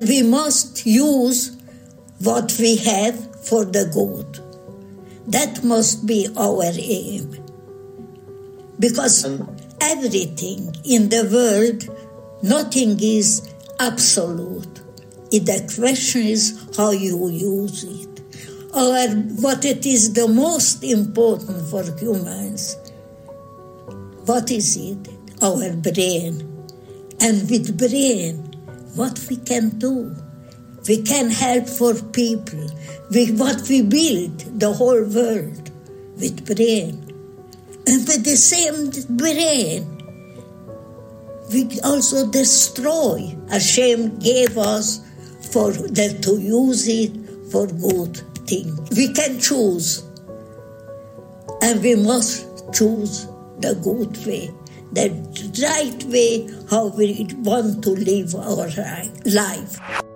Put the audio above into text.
We must use what we have for the good. That must be our aim. Because everything in the world, nothing is absolute. The question is how you use it. Or what it is the most important for humans. What is it? Our brain. And with brain, what we can do. We can help for people. We, what we build, the whole world, with brain. And with the same brain, we also destroy. Hashem gave us for that to use it for good thing. We can choose, and we must choose the good way, the right way how we want to live our life.